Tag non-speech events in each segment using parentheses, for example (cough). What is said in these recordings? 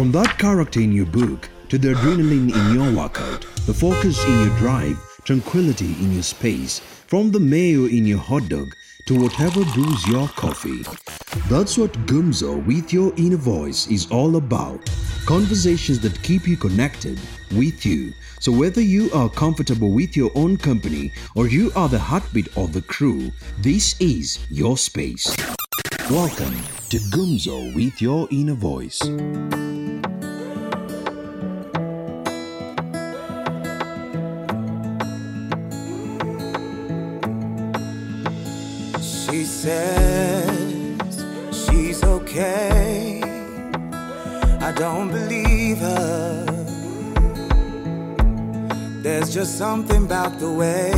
From that character in your book to the adrenaline in your workout, the focus in your drive, tranquility in your space, from the mayo in your hot dog to whatever brews your coffee. That's what Gumzo with your inner voice is all about. Conversations that keep you connected with you. So whether you are comfortable with your own company or you are the heartbeat of the crew, this is your space. Welcome to Gumzo with your inner voice. Says she's okay. I don't believe her. There's just something about the way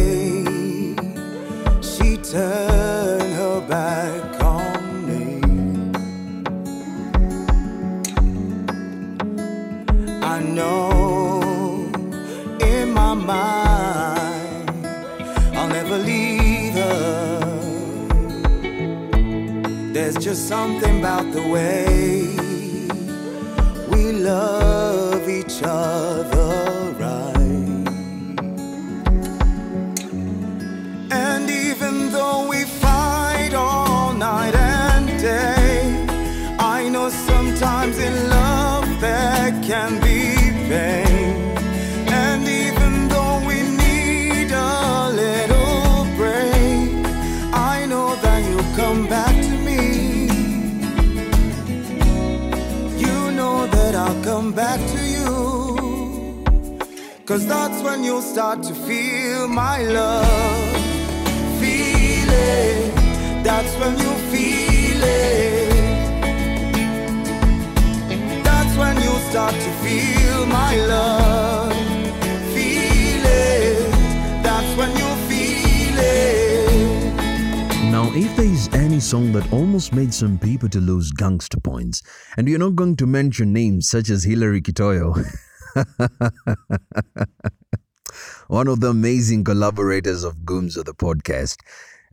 she turned her back on me. I know in my mind just something about the way we love each other Cause that's when you'll start to feel my love. Feel it. That's when you feel it. That's when you'll start to feel my love. Feel it. That's when you feel it. Now, if there is any song that almost made some people to lose gangster points, and you're not going to mention names such as Hilary Kitoyo, (laughs) (laughs) one of the amazing collaborators of Gumzo, the podcast,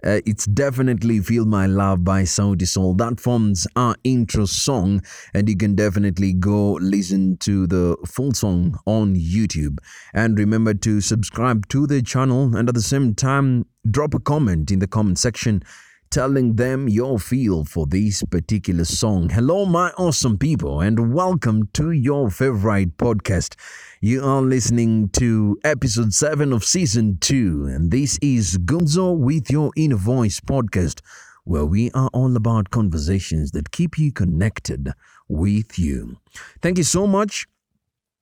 uh, it's definitely Feel My Love by Sauti Sol. That forms our intro song, and you can definitely go listen to the full song on YouTube. And remember to subscribe to the channel, and at the same time, drop a comment in the comment section telling them your feel for this particular song. Hello, my awesome people, and welcome to your favorite podcast. You are listening to episode 7 of season 2, and this is Gumzo with Your Inner Voice podcast, where we are all about conversations that keep you connected with you. Thank you so much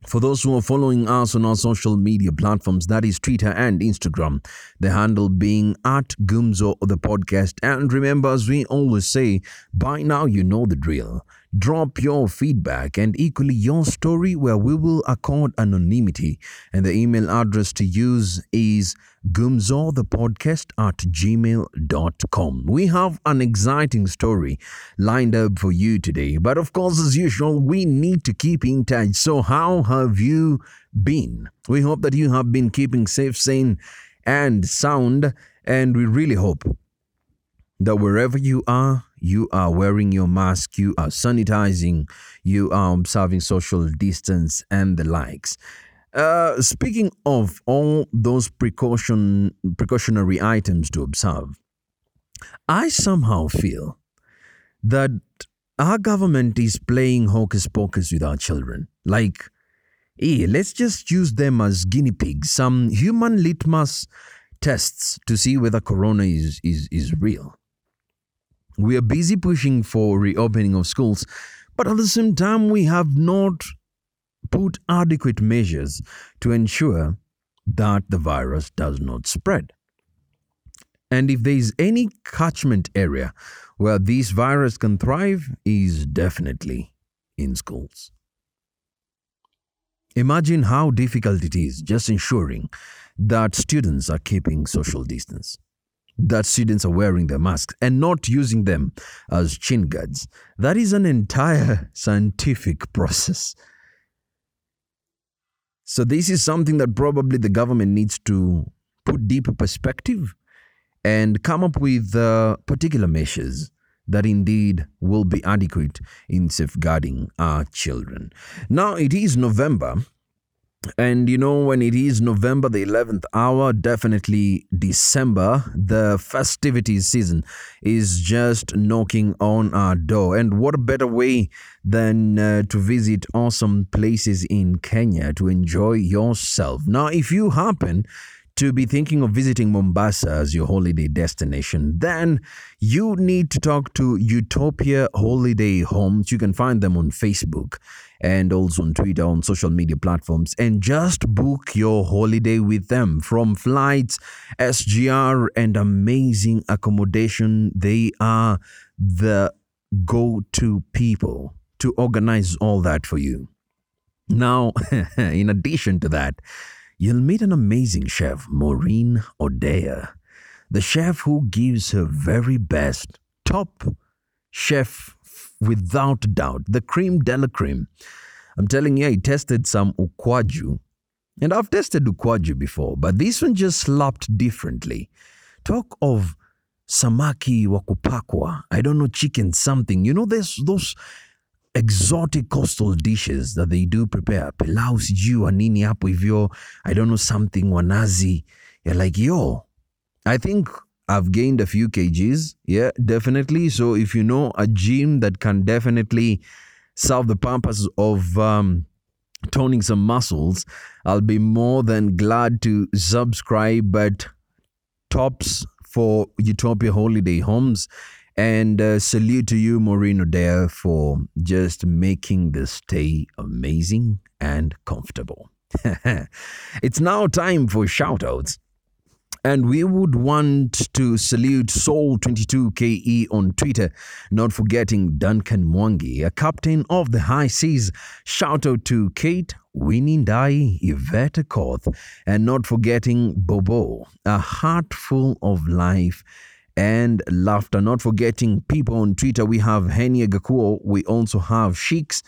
for those who are following us on our social media platforms, that is Twitter and Instagram, the handle being at Gumzo the podcast. And remember, as we always say, by now you know the drill. Drop your feedback and equally your story where we will accord anonymity. And the email address to use is gumzothepodcast at gmail.com. We have an exciting story lined up for you today. But of course, as usual, we need to keep in touch. So, how have you been? We hope that you have been keeping safe, sane, and sound. And we really hope that wherever you are, you are wearing your mask, you are sanitizing, you are observing social distance, and the likes. Uh, speaking of all those precaution precautionary items to observe, I somehow feel that our government is playing hocus pocus with our children. Like, hey, let's just use them as guinea pigs, some human litmus tests to see whether corona is, is, is real. We are busy pushing for reopening of schools, but at the same time, we have not put adequate measures to ensure that the virus does not spread. And if there is any catchment area where this virus can thrive, is definitely in schools. Imagine how difficult it is just ensuring that students are keeping social distance, that students are wearing their masks and not using them as chin guards. That is an entire (laughs) scientific process. So, this is something that probably the government needs to put deeper perspective and come up with uh, particular measures that indeed will be adequate in safeguarding our children. Now it is November. And you know, when it is November, the 11th hour, definitely December, the festivities season is just knocking on our door. And what a better way than uh, to visit awesome places in Kenya to enjoy yourself. Now, if you happen to be thinking of visiting Mombasa as your holiday destination, then you need to talk to Utopia Holiday Homes. You can find them on Facebook and also on Twitter, on social media platforms, and just book your holiday with them. From flights, SGR, and amazing accommodation, they are the go to people to organize all that for you. Now, (laughs) in addition to that, you'll meet an amazing chef, Maureen Odea, the chef who gives her very best, top chef without doubt, the cream de la cream. I'm telling you, I tested some ukwaju, and I've tested ukwaju before, but this one just slapped differently. Talk of samaki wa kupakwa, I don't know, chicken something. You know, there's those exotic coastal dishes that they do prepare. Pilau sijui nini hapo hivyo. I don't know, something wanazi. You're like, yo, I think I've gained a few kgs. Yeah, definitely. So if you know a gym that can definitely serve the purpose of um, toning some muscles, I'll be more than glad to subscribe. But tops for Utopia Holiday Homes. And uh, salute to you, Maureen Odea, for just making the stay amazing and comfortable. (laughs) it's now time for shoutouts. And we would want to salute Soul22KE on Twitter, not forgetting Duncan Mwangi, a captain of the high seas. Shout out to Kate, Winnie Ndai, Yvette Koth, and not forgetting Bobo, a heart full of life and laughter. Not forgetting people on Twitter, we have Henia Gakuo, we also have Sheiks,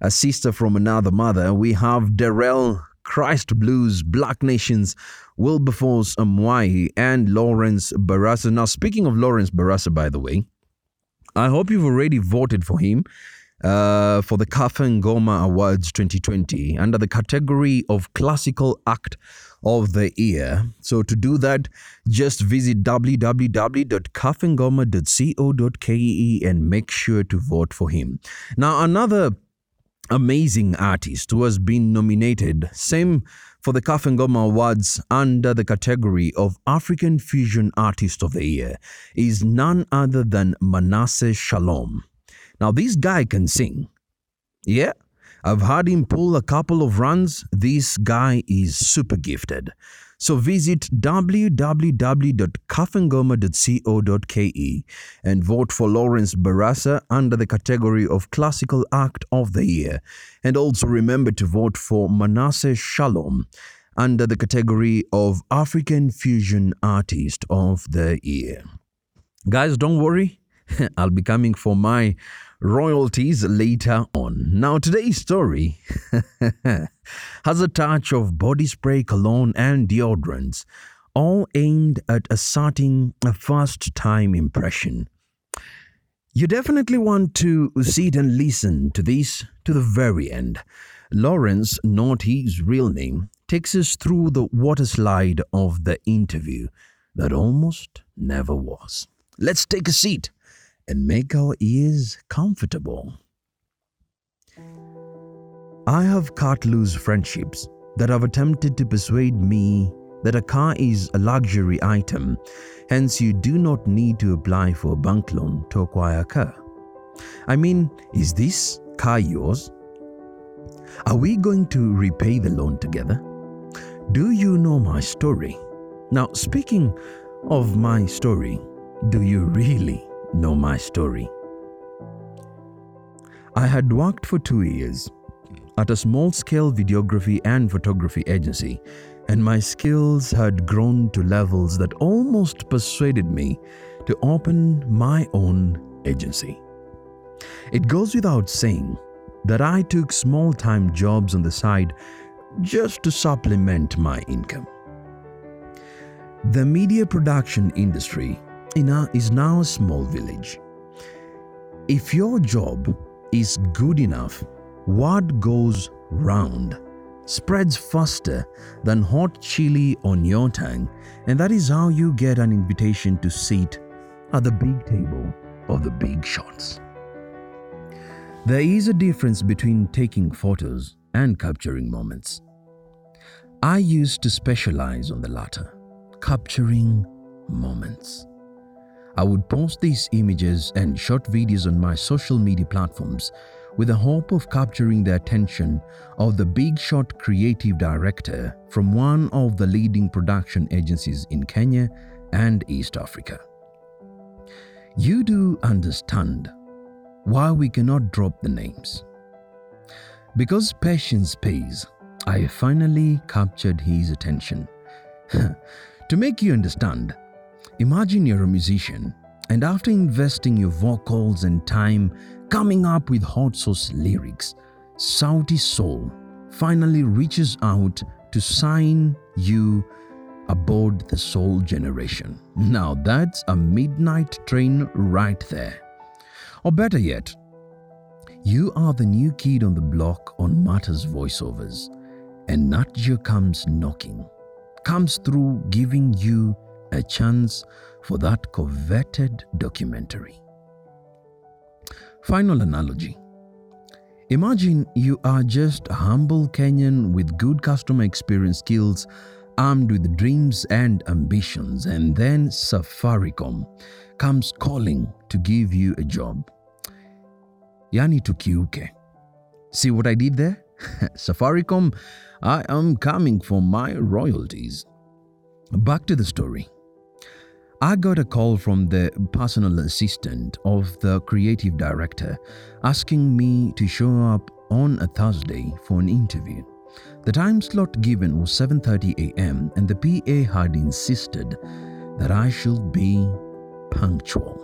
a sister from another mother. We have Darrell Christ Blues, Black Nations, Wilberforce Amwai, and Lawrence Barassa. Now, speaking of Lawrence Barassa, by the way, I hope you've already voted for him uh, for the Kafa Ngoma Awards 2020 under the category of Classical Act of the Year. So, to do that, just visit www.kafengoma.co.ke and make sure to vote for him. Now, another amazing artist who has been nominated, same for the Kafengoma Awards under the category of African Fusion Artist of the Year, is none other than Manasseh Shalom. Now, this guy can sing. Yeah, I've had him pull a couple of runs. This guy is super gifted. So visit www.kafengoma.co.ke and vote for Lawrence Barassa under the category of Classical Act of the Year. And also remember to vote for Manasseh Shalom under the category of African Fusion Artist of the Year. Guys, don't worry. (laughs) I'll be coming for my royalties later on. Now, today's story (laughs) has a touch of body spray, cologne, and deodorants, all aimed at asserting a first time impression. You definitely want to sit and listen to this to the very end. Lawrence, not his real name, takes us through the water slide of the interview that almost never was. Let's take a seat and make our ears comfortable. I have cut loose friendships that have attempted to persuade me that a car is a luxury item, hence, you do not need to apply for a bank loan to acquire a car. I mean, is this car yours? Are we going to repay the loan together? Do you know my story? Now, speaking of my story, do you really know my story? I had worked for two years at a small scale videography and photography agency, and my skills had grown to levels that almost persuaded me to open my own agency. It goes without saying that I took small time jobs on the side just to supplement my income. The media production industry in a- is now a small village. If your job is good enough, what goes round spreads faster than hot chili on your tongue, and that is how you get an invitation to sit at the big table of the big shots. There is a difference between taking photos and capturing moments. I used to specialize on the latter, capturing moments. I would post these images and short videos on my social media platforms with the hope of capturing the attention of the big shot creative director from one of the leading production agencies in Kenya and East Africa. You do understand why we cannot drop the names. Because patience pays, I finally captured his attention. (laughs) to make you understand, imagine you're a musician and after investing your vocals and time coming up with hot sauce lyrics, Sauti Sol finally reaches out to sign you aboard the Sol Generation. Now that's a midnight train right there. Or better yet, you are the new kid on the block on Matters voiceovers, and Natja comes knocking, comes through giving you a chance for that coveted documentary. Final analogy Imagine you are just a humble Kenyan with good customer experience skills, armed with dreams and ambitions, and then Safaricom comes calling to give you a job. Yani tukiuke. See what I did there? (laughs) Safaricom, I am coming for my royalties. Back to the story. I got a call from the personal assistant of the creative director asking me to show up on a Thursday for an interview. The time slot given was 7:30 a.m. and the PA had insisted that I should be punctual.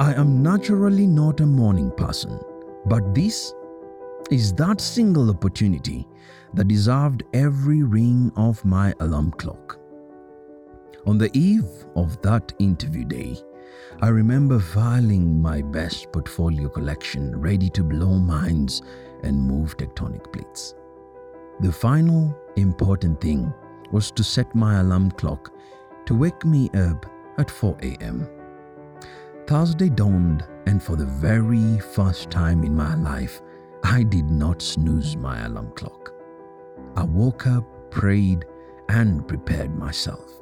I am naturally not a morning person, but this is that single opportunity that deserved every ring of my alarm clock. On the eve of that interview day, I remember filing my best portfolio collection ready to blow minds and move tectonic plates. The final important thing was to set my alarm clock to wake me up at 4 a.m. Thursday dawned, and for the very first time in my life, I did not snooze my alarm clock. I woke up, prayed, and prepared myself.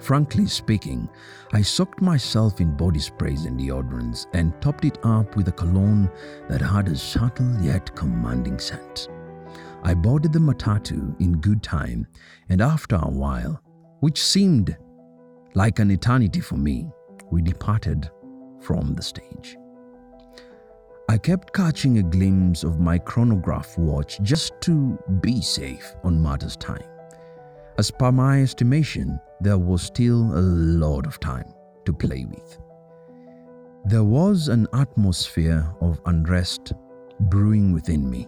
Frankly speaking, I soaked myself in body sprays and deodorants and topped it up with a cologne that had a subtle yet commanding scent. I boarded the matatu in good time, and after a while, which seemed like an eternity for me, we departed from the stage. I kept catching a glimpse of my chronograph watch just to be safe on Marta's time. As per my estimation, there was still a lot of time to play with. There was an atmosphere of unrest brewing within me,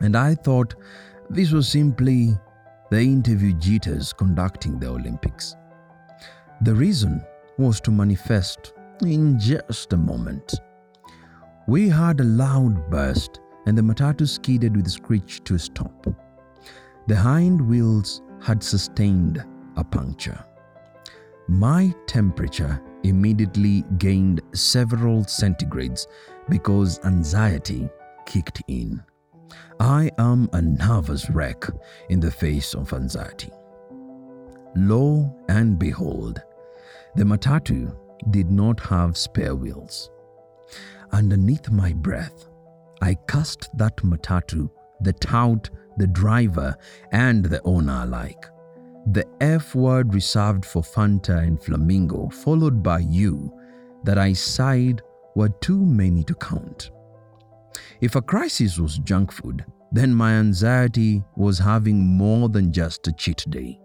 and I thought this was simply the interview jitters conducting the Olympics. The reason was to manifest in just a moment. We had a loud burst, and the matatu skidded with a screech to a stop. The hind wheels had sustained a puncture. My temperature immediately gained several centigrades because anxiety kicked in. I am a nervous wreck in the face of anxiety. Lo and behold, the matatu did not have spare wheels. Underneath my breath, I cursed that matatu, the tout the driver, and the owner alike. The F word reserved for Fanta and Flamingo, followed by you, that I sighed were too many to count. If a crisis was junk food, then my anxiety was having more than just a cheat day.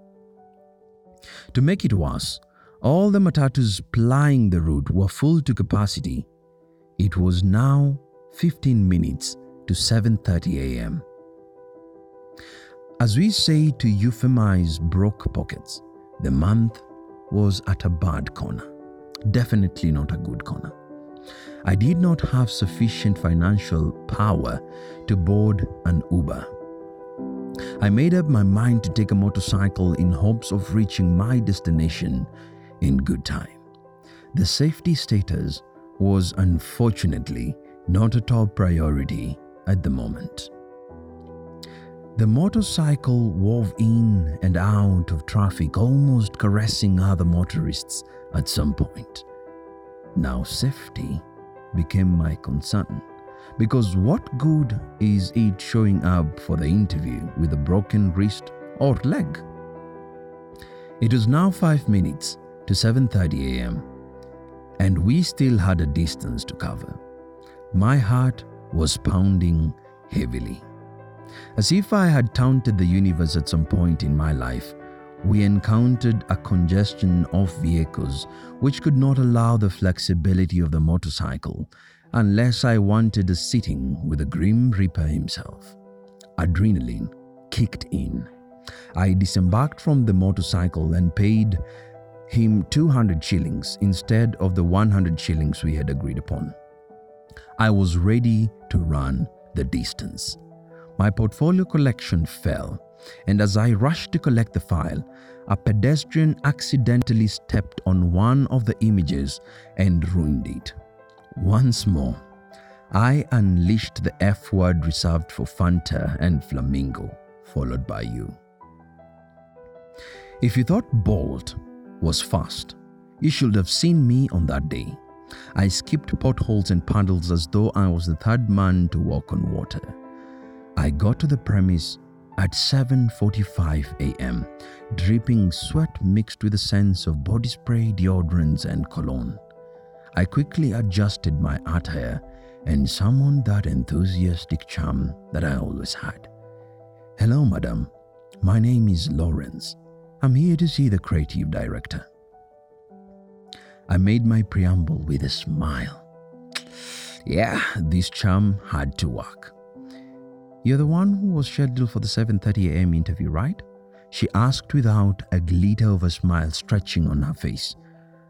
To make it worse, all the matatus plying the route were full to capacity. It was now 15 minutes to 7:30 a.m. As we say to euphemize broke pockets, the month was at a bad corner. Definitely not a good corner. I did not have sufficient financial power to board an Uber. I made up my mind to take a motorcycle in hopes of reaching my destination in good time. The safety status was unfortunately not a top priority at the moment. The motorcycle wove in and out of traffic, almost caressing other motorists at some point. Now, safety became my concern because what good is it showing up for the interview with a broken wrist or leg? It was now 5 minutes to 7:30 a.m. and we still had a distance to cover. My heart was pounding heavily. As if I had taunted the universe at some point in my life, we encountered a congestion of vehicles which could not allow the flexibility of the motorcycle unless I wanted a sitting with the Grim Reaper himself. Adrenaline kicked in. I disembarked from the motorcycle and paid him 200 shillings instead of the 100 shillings we had agreed upon. I was ready to run the distance. My portfolio collection fell, and as I rushed to collect the file, a pedestrian accidentally stepped on one of the images and ruined it. Once more, I unleashed the F word reserved for Fanta and Flamingo, followed by you. If you thought Bolt was fast, you should have seen me on that day. I skipped potholes and puddles as though I was the third man to walk on water. I got to the premise at 7:45 a.m., dripping sweat mixed with a sense of body spray, deodorants and cologne. I quickly adjusted my attire and summoned that enthusiastic charm that I always had. Hello, madam. My name is Lawrence. I'm here to see the creative director. I made my preamble with a smile. Yeah, this charm had to work. You're the one who was scheduled for the 7:30 a.m. interview, right? She asked without a glitter of a smile stretching on her face.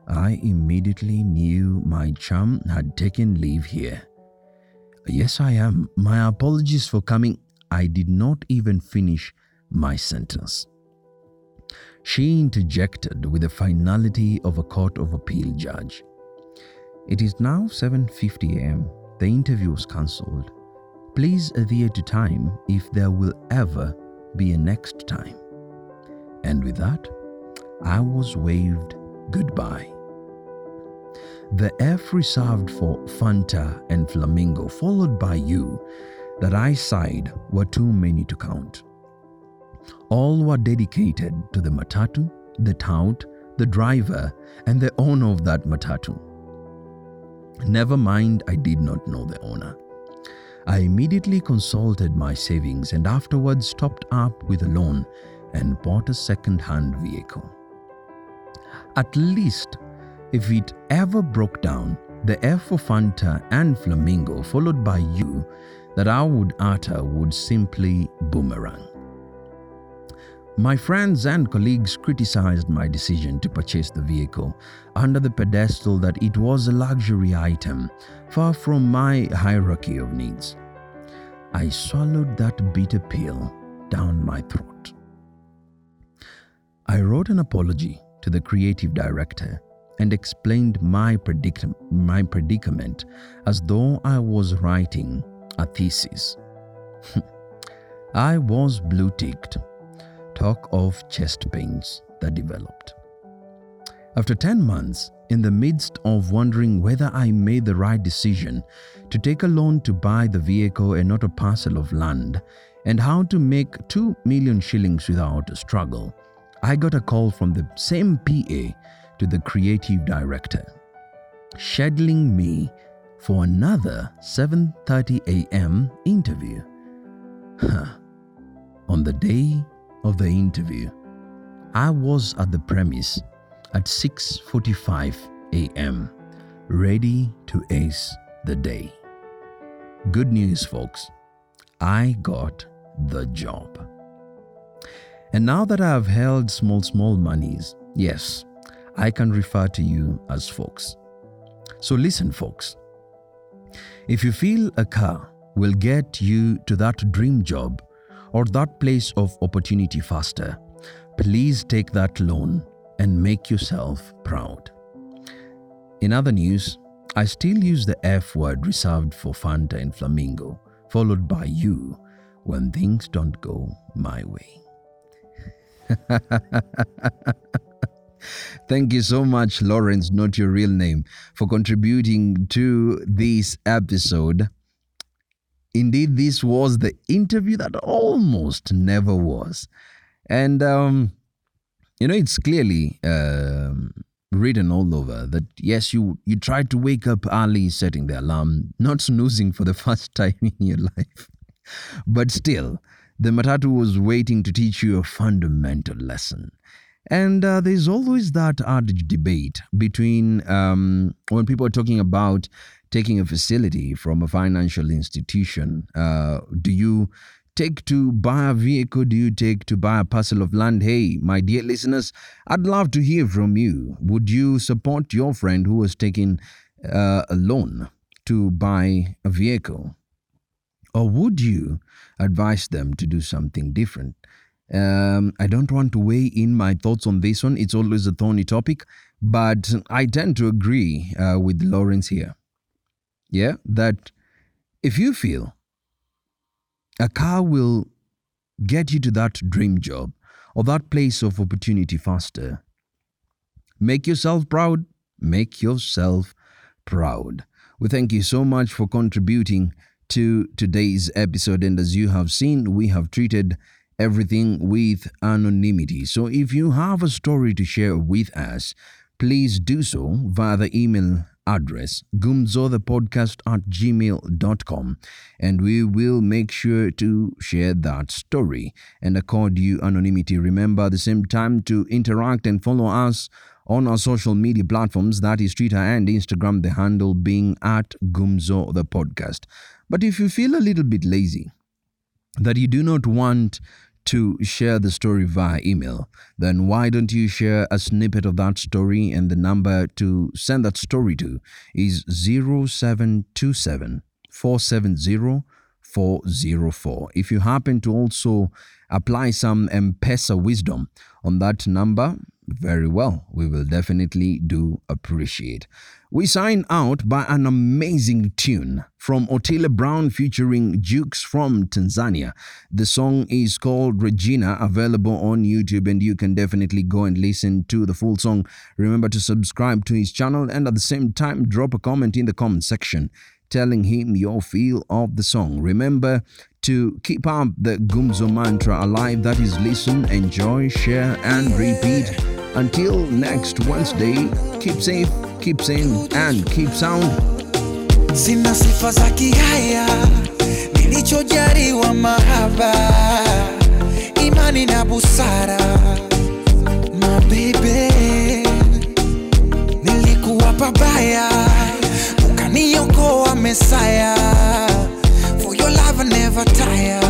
I immediately knew my chum had taken leave here. Yes, I am. My apologies for coming. I did not even finish my sentence. She interjected with the finality of a court of appeal judge. It is now 7:50 a.m. The interview was cancelled. Please adhere to time if there will ever be a next time. And with that, I was waved goodbye. The F reserved for Fanta and Flamingo, followed by you, that I sighed were too many to count. All were dedicated to the matatu, the tout, the driver, and the owner of that matatu. Never mind, I did not know the owner. I immediately consulted my savings and afterwards topped up with a loan and bought a second hand vehicle. At least, if it ever broke down, the F for Fanta and Flamingo, followed by you, that I would utter would simply boomerang. My friends and colleagues criticized my decision to purchase the vehicle under the pedestal that it was a luxury item, far from my hierarchy of needs. I swallowed that bitter pill down my throat. I wrote an apology to the creative director and explained my, predic- my predicament as though I was writing a thesis. (laughs) I was blue ticked talk of chest pains that developed. After 10 months, in the midst of wondering whether I made the right decision to take a loan to buy the vehicle and not a parcel of land, and how to make 2 million shillings without a struggle, I got a call from the same PA to the creative director, scheduling me for another 7:30 a.m. interview. Huh. On the day of the interview, I was at the premise at 6:45 a.m., ready to ace the day. Good news, folks. I got the job. And now that I have held small, small monies, yes, I can refer to you as folks. So listen, folks, If you feel a car will get you to that dream job or that place of opportunity faster, please take that loan and make yourself proud. In other news, I still use the F word reserved for Fanta and Flamingo, followed by you when things don't go my way. (laughs) Thank you so much, Lawrence, not your real name, for contributing to this episode. Indeed, this was the interview that almost never was. And, um, you know, it's clearly um, written all over that, yes, you, you tried to wake up early, setting the alarm, not snoozing for the (laughs) first time in your life. But still, the matatu was waiting to teach you a fundamental lesson. And uh, there's always that adage debate between um, when people are talking about taking a facility from a financial institution. Uh, do you take to buy a vehicle? Do you take to buy a parcel of land? Hey, my dear listeners, I'd love to hear from you. Would you support your friend who was taking uh, a loan to buy a vehicle? Or would you advise them to do something different? Um, I don't want to weigh in my thoughts on this one. It's always a thorny topic, but I tend to agree uh, with Lawrence here. Yeah, that if you feel a car will get you to that dream job or that place of opportunity faster, make yourself proud. Make yourself proud. We thank you so much for contributing to today's episode. And as you have seen, we have treated everything with anonymity. So if you have a story to share with us, please do so via the email address gumzothepodcast at gmail.com and we will make sure to share that story and accord you anonymity. Remember at the same time to interact and follow us on our social media platforms that is Twitter and Instagram, the handle being at Gumzo the Podcast. But if you feel a little bit lazy, that you do not want to share the story via email, then why don't you share a snippet of that story and the number to send that story to is 0727 470 404. If you happen to also apply some M-Pesa wisdom on that number, very well. We will definitely do appreciate. We sign out by an amazing tune from Otile Brown featuring Jux from Tanzania. The song is called Regina, available on YouTube, and you can definitely go and listen to the full song. Remember to subscribe to his channel and at the same time drop a comment in the comment section telling him your feel of the song. Remember to keep up the Gumzo mantra alive that is listen, enjoy, share, and repeat. Until next Wednesday, keep safe, keep sane and keep sound. Sina sifa za kihaya, nilichojariwa mahaba, imani na busara, mabebe nilikuwa pabaya, ukaniokoa Mesaya, for your love never tire.